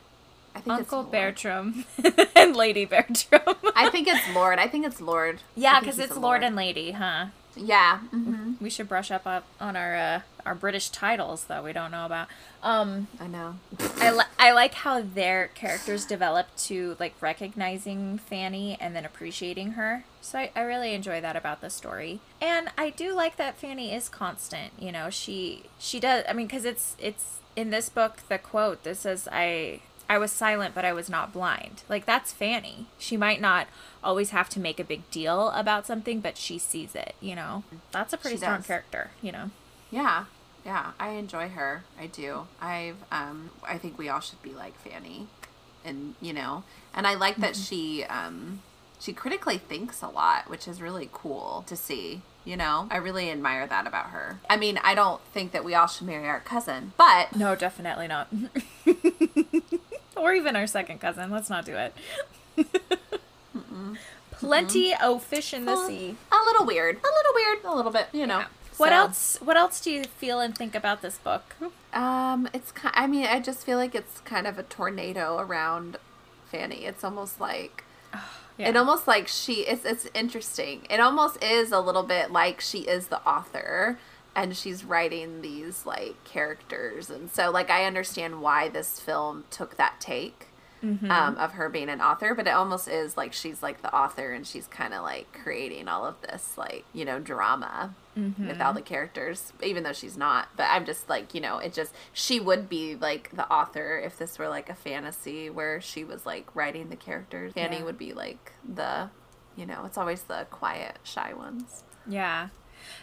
I think Uncle Bertram and Lady Bertram. I think it's Lord. I think it's Lord. Yeah, because it's a lord. and lady, huh? Yeah. hmm We should brush up on our uh, our British titles that we don't know about. Um, I know. I, li- I like how their characters develop to like recognizing Fanny and then appreciating her. So I, I really enjoy that about the story. And I do like that Fanny is constant. You know, she she does. I mean, because it's it's in this book the quote that says I. I was silent, but I was not blind. Like, that's Fanny. She might not always have to make a big deal about something, but she sees it, you know? That's a pretty She strong does. character, you know? Yeah. Yeah. I enjoy her. I do. I've um I think we all should be like Fanny. And you know, and I like that she um she critically thinks a lot, which is really cool to see. You know, I really admire that about her. I mean, I don't think that we all should marry our cousin, but No, definitely not. or even our second cousin. Let's not do it. Plenty of fish in the Well, sea. a little weird. A little weird. A little bit, you know. What So- else? What else do you feel and think about this book? Um, it's I mean, I just feel like it's kind of a tornado around Fanny. It's almost like Yeah. it almost like she it's it's interesting. It almost is a little bit like she is the author and she's writing these like characters and so like I understand why this film took that take. Um, of her being an author, but it almost is like she's like the author and she's kind of like creating all of this like you know drama with all the characters, even though she's not. But I'm just like you know it just she would be like the author if this were like a fantasy where she was like writing the characters. Fanny Yeah. would be like the you know it's always the quiet shy ones. Yeah.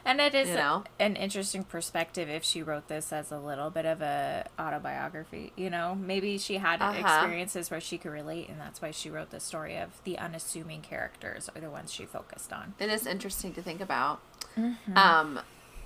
And it is You know? an interesting perspective if she wrote this as a little bit of a autobiography, you know? Maybe she had Uh-huh. experiences where she could relate and that's why she wrote the story of the unassuming characters are the ones she focused on. It is interesting to think about. Mm-hmm. Um,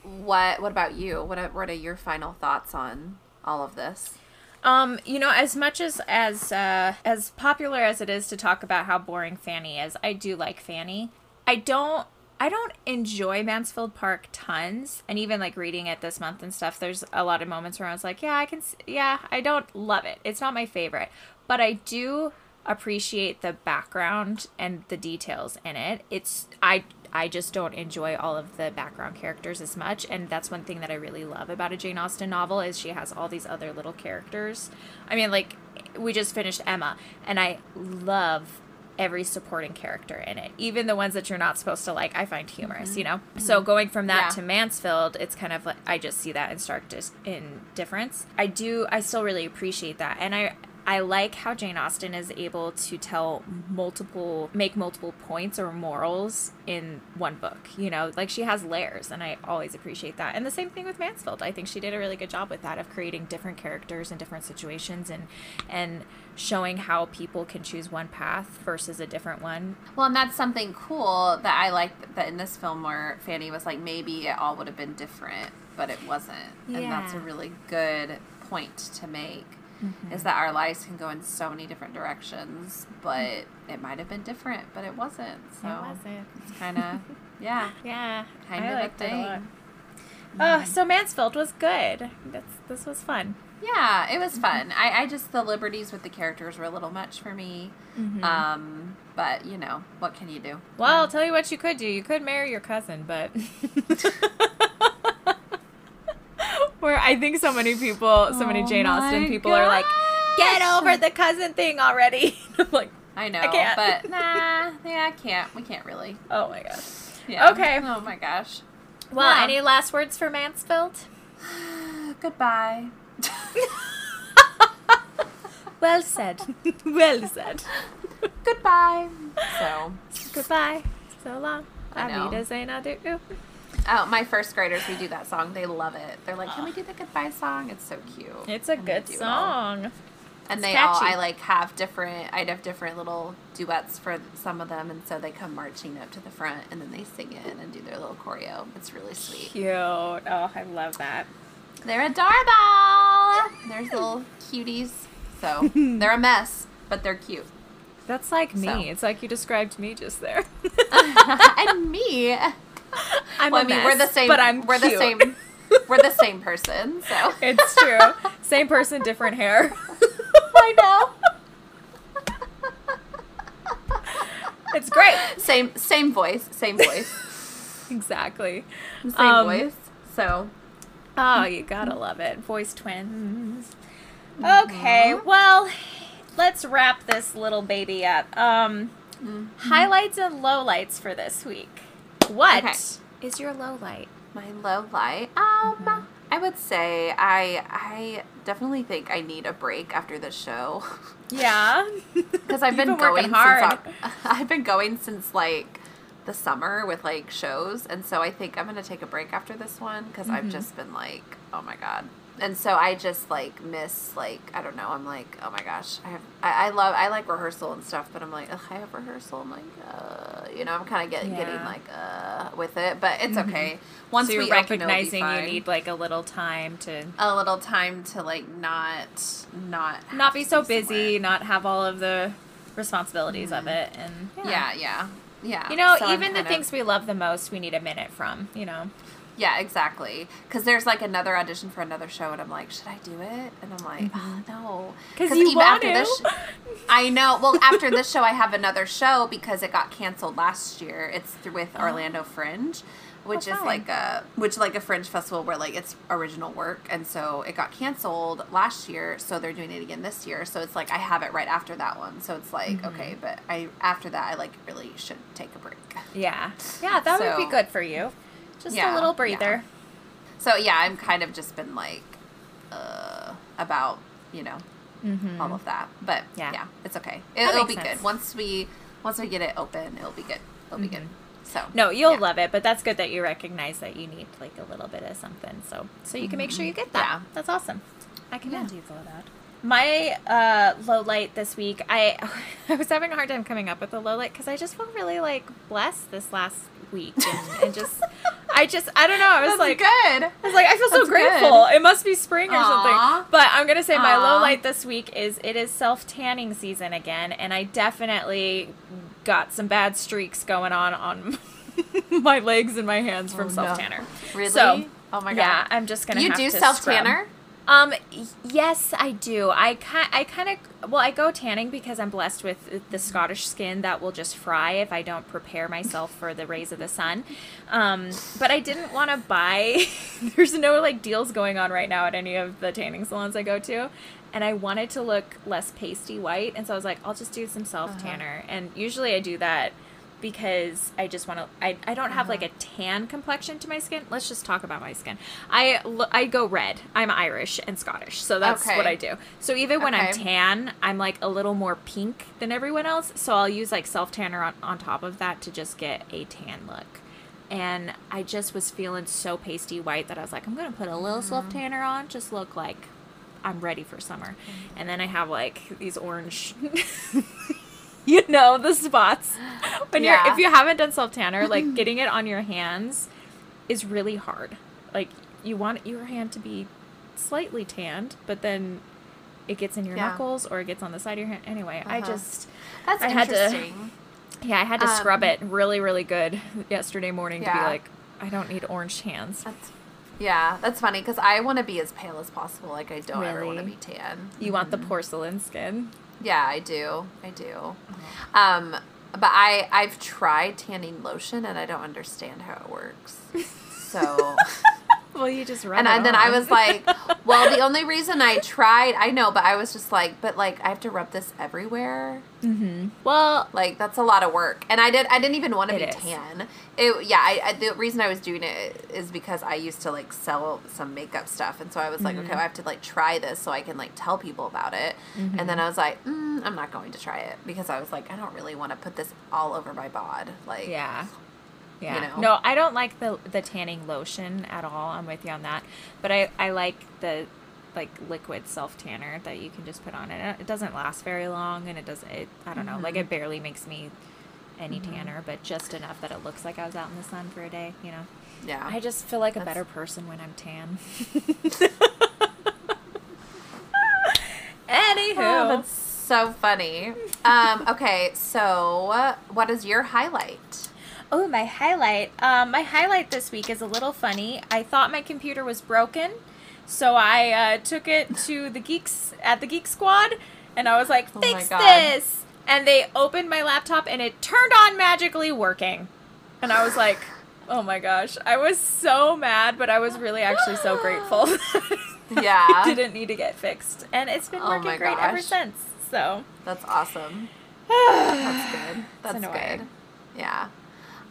what what about you? What are, what are your final thoughts on all of this? Um, you know, as much as as uh, as popular as it is to talk about how boring Fanny is, I do like Fanny. I don't I don't enjoy Mansfield Park tons, and even like reading it this month and stuff. There's a lot of moments where I was like, yeah, I can, yeah, I don't love it. It's not my favorite, but I do appreciate the background and the details in it. It's I I just don't enjoy all of the background characters as much, and that's one thing that I really love about a Jane Austen novel is she has all these other little characters. I mean, like we just finished Emma, and I love every supporting character in it, even the ones that you're not supposed to like. I find humorous, mm-hmm. you know. So mm-hmm. going from that Yeah. to Mansfield, it's kind of like I just see that in stark dis- in difference. I do. I still really appreciate that, and I I like how Jane Austen is able to tell multiple, make multiple points or morals in one book. You know, like she has layers, and I always appreciate that. And the same thing with Mansfield. I think she did a really good job with that of creating different characters in different situations and and showing how people can choose one path versus a different one. Well, and that's something cool that I like that in this film where Fanny was like, maybe it all would have been different, but it wasn't. yeah. And that's a really good point to make. Mm-hmm. Is that our lives can go in so many different directions, but it might have been different, but it wasn't. So It wasn't. it's kind of, yeah, Yeah, kind I of a thing. a lot. Oh, so Mansfield was good. That's this was fun. Yeah, it Mm-hmm. was fun. I, I just the liberties with the characters were a little much for me. Mm-hmm. Um, but you know, what can you do? Well, I'll tell you what you could do. You could marry your cousin, but where I think so many people, so many Oh Jane Austen people are like, get over the cousin thing already. I'm like, I know, can't. but nah, yeah, I can't. We can't really. oh my gosh. Yeah. Okay. Oh my gosh. Well, any last words for Mansfield? Goodbye. Well said. well said. Goodbye. So, Goodbye. So long. I know. Zainadu. Oh, my first graders, we do that song. They love it. They're like, "Can we do the goodbye song?" It's so cute. It's a And good all. song. And It's they all. I like have different. I'd have different little duets for some of them, and so they come marching up to the front, and then they sing it and do their little choreo. It's really sweet. Cute. Oh, I love that. They're adorable. They're little cuties. So they're a mess, but they're cute. That's like me. So. It's like you described me just there. and me. I'm Well, a I mean, we're the same. but I'm we're the same. We're the same person. So It's true. Same person, different hair. I know. It's great. Same same voice. Same voice. Exactly. Same Um, voice. So Oh, you gotta love it. Voice twins. Okay, well, let's wrap this little baby up. Um, highlights and lowlights for this week. What is Okay. your low light? my low light. Um, Mm-hmm. I would say I I definitely think I need a break after this show Yeah, because I've been, been working going hard. since I've been going since like the summer with like shows, and so I think I'm gonna take a break after this one because I've Mm-hmm. just been like, oh my god. And so I just like miss like I don't know I'm like oh my gosh I have I, I love I like rehearsal and stuff but I'm like Ugh, I have rehearsal I'm like uh, you know I'm kind of get, getting Yeah. Mm-hmm. like uh with it but it's okay once so you're we recognizing you need like a little time to a little time to like not not not be so somewhere. busy, not have all of the responsibilities of it, and Yeah, yeah, yeah. You know, So even the of- things we love the most, we need a minute from. You know. Yeah, exactly. Because there's like another audition for another show, and I'm like, should I do it? And I'm like, oh, no. 'Cause you even want after this, to. sh- I know. Well, after this show, I have another show because it got canceled last year. It's th- with Orlando Fringe, which Oh, is like a which like a fringe festival where like it's original work, and so it got canceled last year. So they're doing it again this year. So it's like I have it right after that one. So it's like Mm-hmm. okay, but I after that I like really should take a break. Yeah, yeah, that would be good for you. Just a Yeah, little yeah. breather. So yeah, I'm kind of just been like uh, about you know Mm-hmm. all of that, but Yeah. yeah, it's okay. That It, will be sense. good once we once we get it open. It'll be good. It'll be good. So No, you'll yeah. love it, but that's good that you recognize that you need like a little bit of something. So so you can make sure you get that. Yeah. That's awesome. I commend Yeah. you for that. My uh, low light this week, I I was having a hard time coming up with a low light because I just felt really like blessed this last week and, and just I just I don't know I was That's like good. I was like, I feel so That's grateful. good. It must be spring or Aw. something. But I'm gonna say my low light this week is it is self tanning season again, and I definitely got some bad streaks going on on my legs and my hands from Oh, self tanner. Really? So, oh my god. Yeah, I'm just gonna. you have do self tanner? Um, yes, I do. I kind, I kind of, well, I go tanning because I'm blessed with the Scottish skin that will just fry if I don't prepare myself for the rays of the sun. Um, but I didn't want to buy. there's no like deals going on right now at any of the tanning salons I go to, and I wanted to look less pasty white, and so I was like, I'll just do some self tanner, and usually I do that because I just want to. I, I don't have like a tan complexion to my skin. Let's just talk about my skin. I I go red. I'm Irish and Scottish, so that's Okay. what I do. So even when I'm tan, I'm like a little more pink than everyone else. So I'll use like self tanner on, on top of that to just get a tan look. And I just was feeling so pasty white that I was like, I'm gonna put a little self Mm-hmm. tanner on, just look like I'm ready for summer. And then I have like these orange, you know, the spots. When Yeah. you're if you haven't done self tanner, like getting it on your hands is really hard. Like you want your hand to be slightly tanned, but then it gets in your Yeah. knuckles or it gets on the side of your hand. Anyway, I Uh-huh. just That's I had to- yeah, I had to scrub Um, it really, really good yesterday morning to be like, I don't need orange hands. That's yeah, that's funny because I want to be as pale as possible. Like I don't ever want to be tan. You want the porcelain skin? Yeah, I do. I do. Um, but I I've tried tanning lotion and I don't understand how it works. So Well, you just rub and it I, then I was like, well, the only reason I tried, I know, but I was just like, but like I have to rub this everywhere. Mhm. well, Like that's a lot of work, and I did. I didn't even want to be is. tan. It yeah. I, I the reason I was doing it is because I used to like sell some makeup stuff, and so I was like, Mm-hmm. okay, I have to like try this so I can like tell people about it. And Mm-hmm. then I was like, mm, I'm not going to try it because I was like, I don't really want to put this all over my bod. Like yeah. Yeah. know? No, I don't like the the tanning lotion at all. I'm with you on that. But I I like the like liquid self tanner that you can just put on it. It doesn't last very long and it doesn't it I don't know, like Mm-hmm. it barely makes me any tanner, but just enough that it looks like I was out in the sun for a day, you know. yeah. I just feel like a better person when I'm tan. Anywho, Oh, that's so funny. Um, okay, so uh, what is your highlight? Oh, my highlight. Um, my highlight this week is a little funny. I thought my computer was broken, so I uh, took it to the geeks at the Geek Squad, and I was like, Oh "Fix God. this!" And they opened my laptop, and it turned on magically, working. And I was like, "Oh my gosh!" I was so mad, but I was really actually so grateful. Yeah. it didn't need to get fixed, and it's been Oh working my great ever since. So. That's awesome. That's good. That's good. Yeah.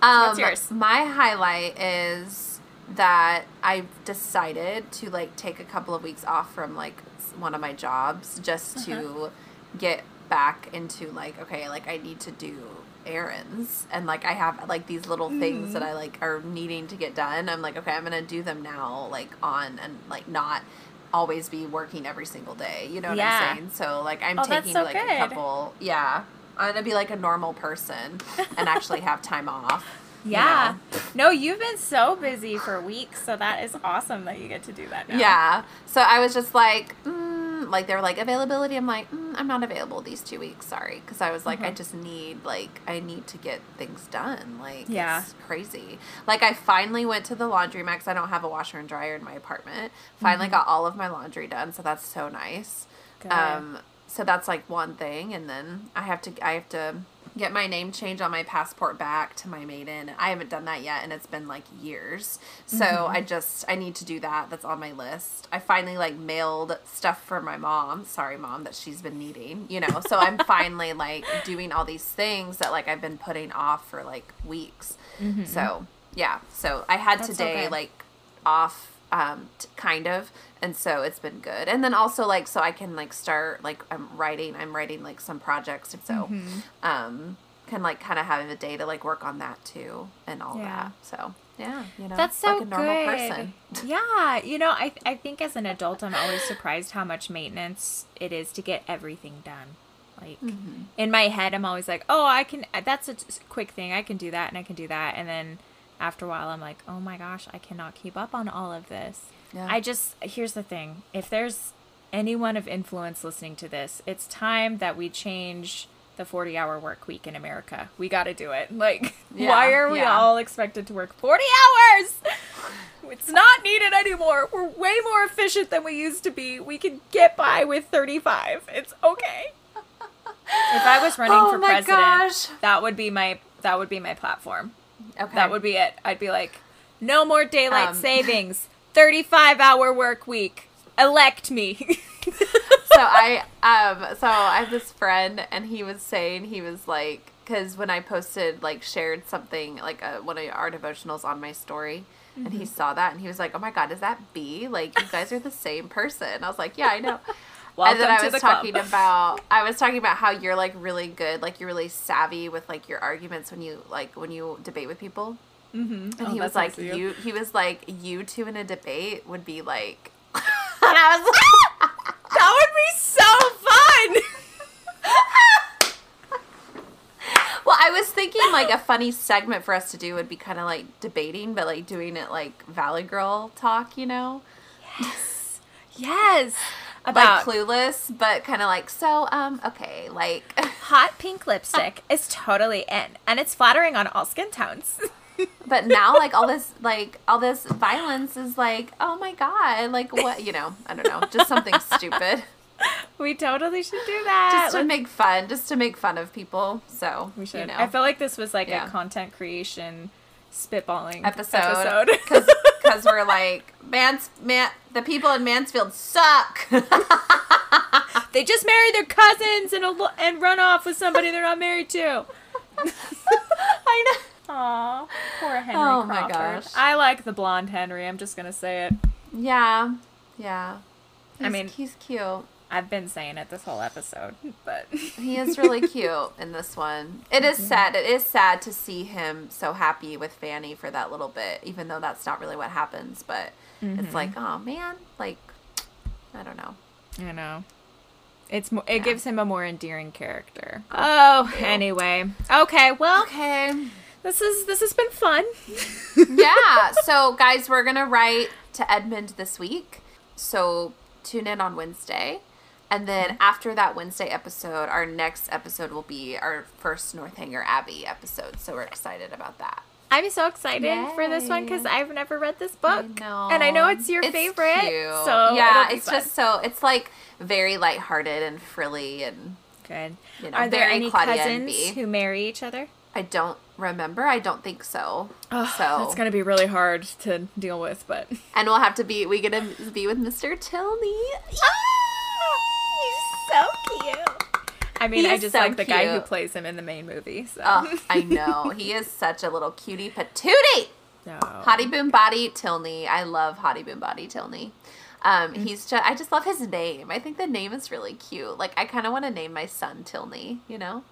Um, what's yours? My highlight is that I've decided to like take a couple of weeks off from like one of my jobs just to Uh-huh. get back into like okay, like I need to do errands and like I have like these little things Mm. that I like are needing to get done. I'm like okay, I'm going to do them now like on and like not always be working every single day. You know what Yeah. I'm saying? So like I'm Oh, taking so like good. a couple yeah. I'm gonna be like a normal person and actually have time off. you Yeah. know? No, you've been so busy for weeks, so that is awesome that you get to do that now. Yeah. So I was just like, mm, like they were like availability. I'm like, mm, I'm not available these two weeks. Sorry, because I was like, I Uh-huh. just need like I need to get things done. Like, Yeah. it's crazy. Like I finally went to the laundromat because I don't have a washer and dryer in my apartment. Finally Mm-hmm. got all of my laundry done, so that's so nice. Good. Um, so that's like one thing, and then I have to I have to get my name changed on my passport back to my maiden. I haven't done that yet, and it's been like years. So Mm-hmm. I just I need to do that. That's on my list. I finally like mailed stuff for my mom. Sorry, mom, that she's been needing. You know, so I'm finally like doing all these things that like I've been putting off for like weeks. So yeah, so I had Mm-hmm. That's today good. like off um t- kind of and so it's been good and then also like so i can like start like i'm writing i'm writing like some projects and so Mm-hmm. um can like kind of have a day to like work on that too and all Yeah. that so yeah you know That's so like a normal good. person Yeah, you know, I I think as an adult, I'm always surprised how much maintenance it is to get everything done. Like Mm-hmm. in my head, I'm always like, oh, I can. That's a quick thing. I can do that, and I can do that, and then after a while, I'm like, oh my gosh, I cannot keep up on all of this. Yeah. I just here's the thing: if there's anyone of influence listening to this, it's time that we change the 40 hour work week in America. We got to do it. Like, Yeah, why are we yeah. all expected to work 40 hours? It's not needed anymore. We're way more efficient than we used to be. We can get by with 35. It's okay. If I was running Oh for president, gosh. that would be my that would be my platform. okay That would be it. I'd be like, no more daylight Um, savings. 35 hour work week. Elect me. so I um so I have this friend and he was saying he was like because when I posted like shared something like uh one of our devotionals on my story, and Mm-hmm. he saw that and he was like, "Oh my god, is that B? Like you guys are the same person." I was like, "Yeah, I know." Welcome and then I was the club. talking about I was talking about how you're like really good, like you're really savvy with like your arguments when you like when you debate with people. Mm-hmm. And he was like, you. He was like, you two in a debate would be like, and I was like, That would be so fun. well, I was thinking like a funny segment for us to do would be kind of like debating, but like doing it like Valley Girl talk, you know, Yes. yes. About like clueless, but kind of like so. Um, okay, like hot pink lipstick is totally in, and it's flattering on all skin tones. But now like all this like all this violence is like, oh my god, like what you know? I don't know, just something stupid, we totally should do that. just to Let's- make fun, just to make fun of people. So we should. You know. I feel like this was like Yeah. a content creation spitballing episode because we're like Mans man the people in Mansfield suck. they just marry their cousins and a, and run off with somebody they're not married to. I know. Aw, poor Henry Oh my gosh. I like the blonde Henry. I'm just gonna say it. Yeah, yeah. I mean- he's cute. I've been saying it this whole episode, but He is really cute in this one. It is mhm. sad. It is sad to see him so happy with Fanny for that little bit, even though that's not really what happens. But it's mm-hmm. like, oh man, like I don't know. I know, it's mo- it Yeah. gives him a more endearing character. Oh, oh Ew. anyway, okay. Well, Okay. This is this has been fun. yeah. So, guys, we're going to write to Edmund this week. So, tune in on Wednesday. And then after that Wednesday episode, our next episode will be our first Northanger Abbey episode. So, we're excited about that. I'm so excited for this one because I've never read this book, know. and I know it's your It's favorite. cute. So yeah, it's fun. just so, it's like very lighthearted and frilly. And good. you know, Are there very any cousins who marry each other? I don't remember. I don't think so. Oh, so, that's gonna be really hard to deal with, but and we'll have to be, we gonna be with Mr. Tilney. he's so cute. I mean, I just so like the guy who plays him in the main movie. So, Oh, I know. He is such a little cutie patootie. no. Hottie Boom Body Tilney. I love Hottie Boom Body Tilney. Um, Mm. he's just I just love his name. I think the name is really cute. Like I kind of want to name my son Tilney, you know?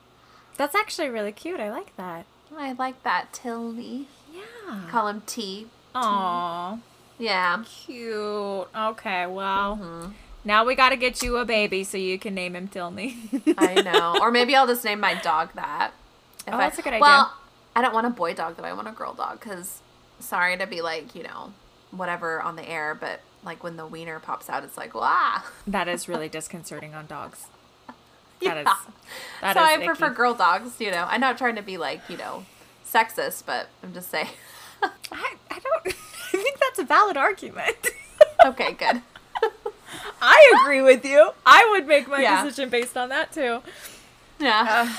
That's actually really cute. I like that. I like that Tilney. Yeah. Call him T. Aw, Yeah. cute. Okay, well, Mhm. now we got to get you a baby so you can name him Tilney. I know. or maybe I'll just name my dog that. If Oh, that's a good idea. Well, I don't want a boy dog though. I want a girl dog cuz sorry to be like, you know, whatever on the air, but like when the wiener pops out it's like, "Wow." that is really disconcerting on dogs. Yeah. That is. That so I icky. prefer girl dogs, you know. I'm not trying to be like, you know, sexist, but I'm just saying. I, I don't. I think that's a valid argument. okay, good. I agree with you. I would make my Yeah. decision based on that too. Yeah.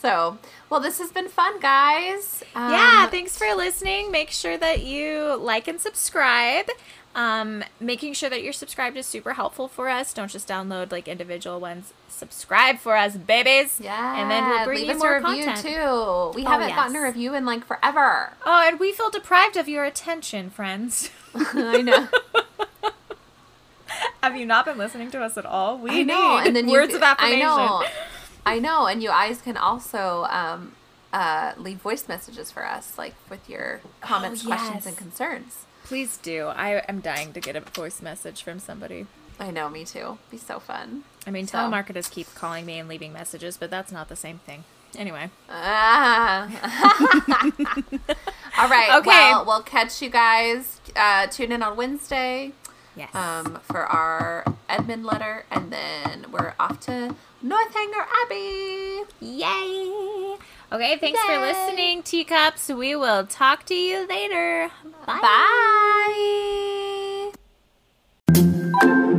so, well, this has been fun, guys. Um, yeah, thanks for listening. Make sure that you like and subscribe. Um, making sure that you're subscribed is super helpful for us. Don't just download like individual ones. Subscribe for us, babies. Yeah. and then we'll bring you more review content. too. We Oh, haven't gotten a review in like forever. Oh, and we feel deprived of your attention, friends. I know. Have you not been listening to us at all? We I know. need And then you, words of affirmation. I know. I know. And you guys can also um, uh, leave voice messages for us, like with your comments, questions, Oh, yes. and concerns. Please do. I am dying to get a voice message from somebody. I know, me too. Be so fun. I mean, So- telemarketers keep calling me and leaving messages, but that's not the same thing. Anyway, Ah. All right. Okay. Well, we'll catch you guys. Uh, tune in on Wednesday Yes. Um, for our Edmund letter, and then we're off to Northanger Abbey. Yay! Okay, thanks Yay. for listening, teacups. We will talk to you later. Bye. Bye.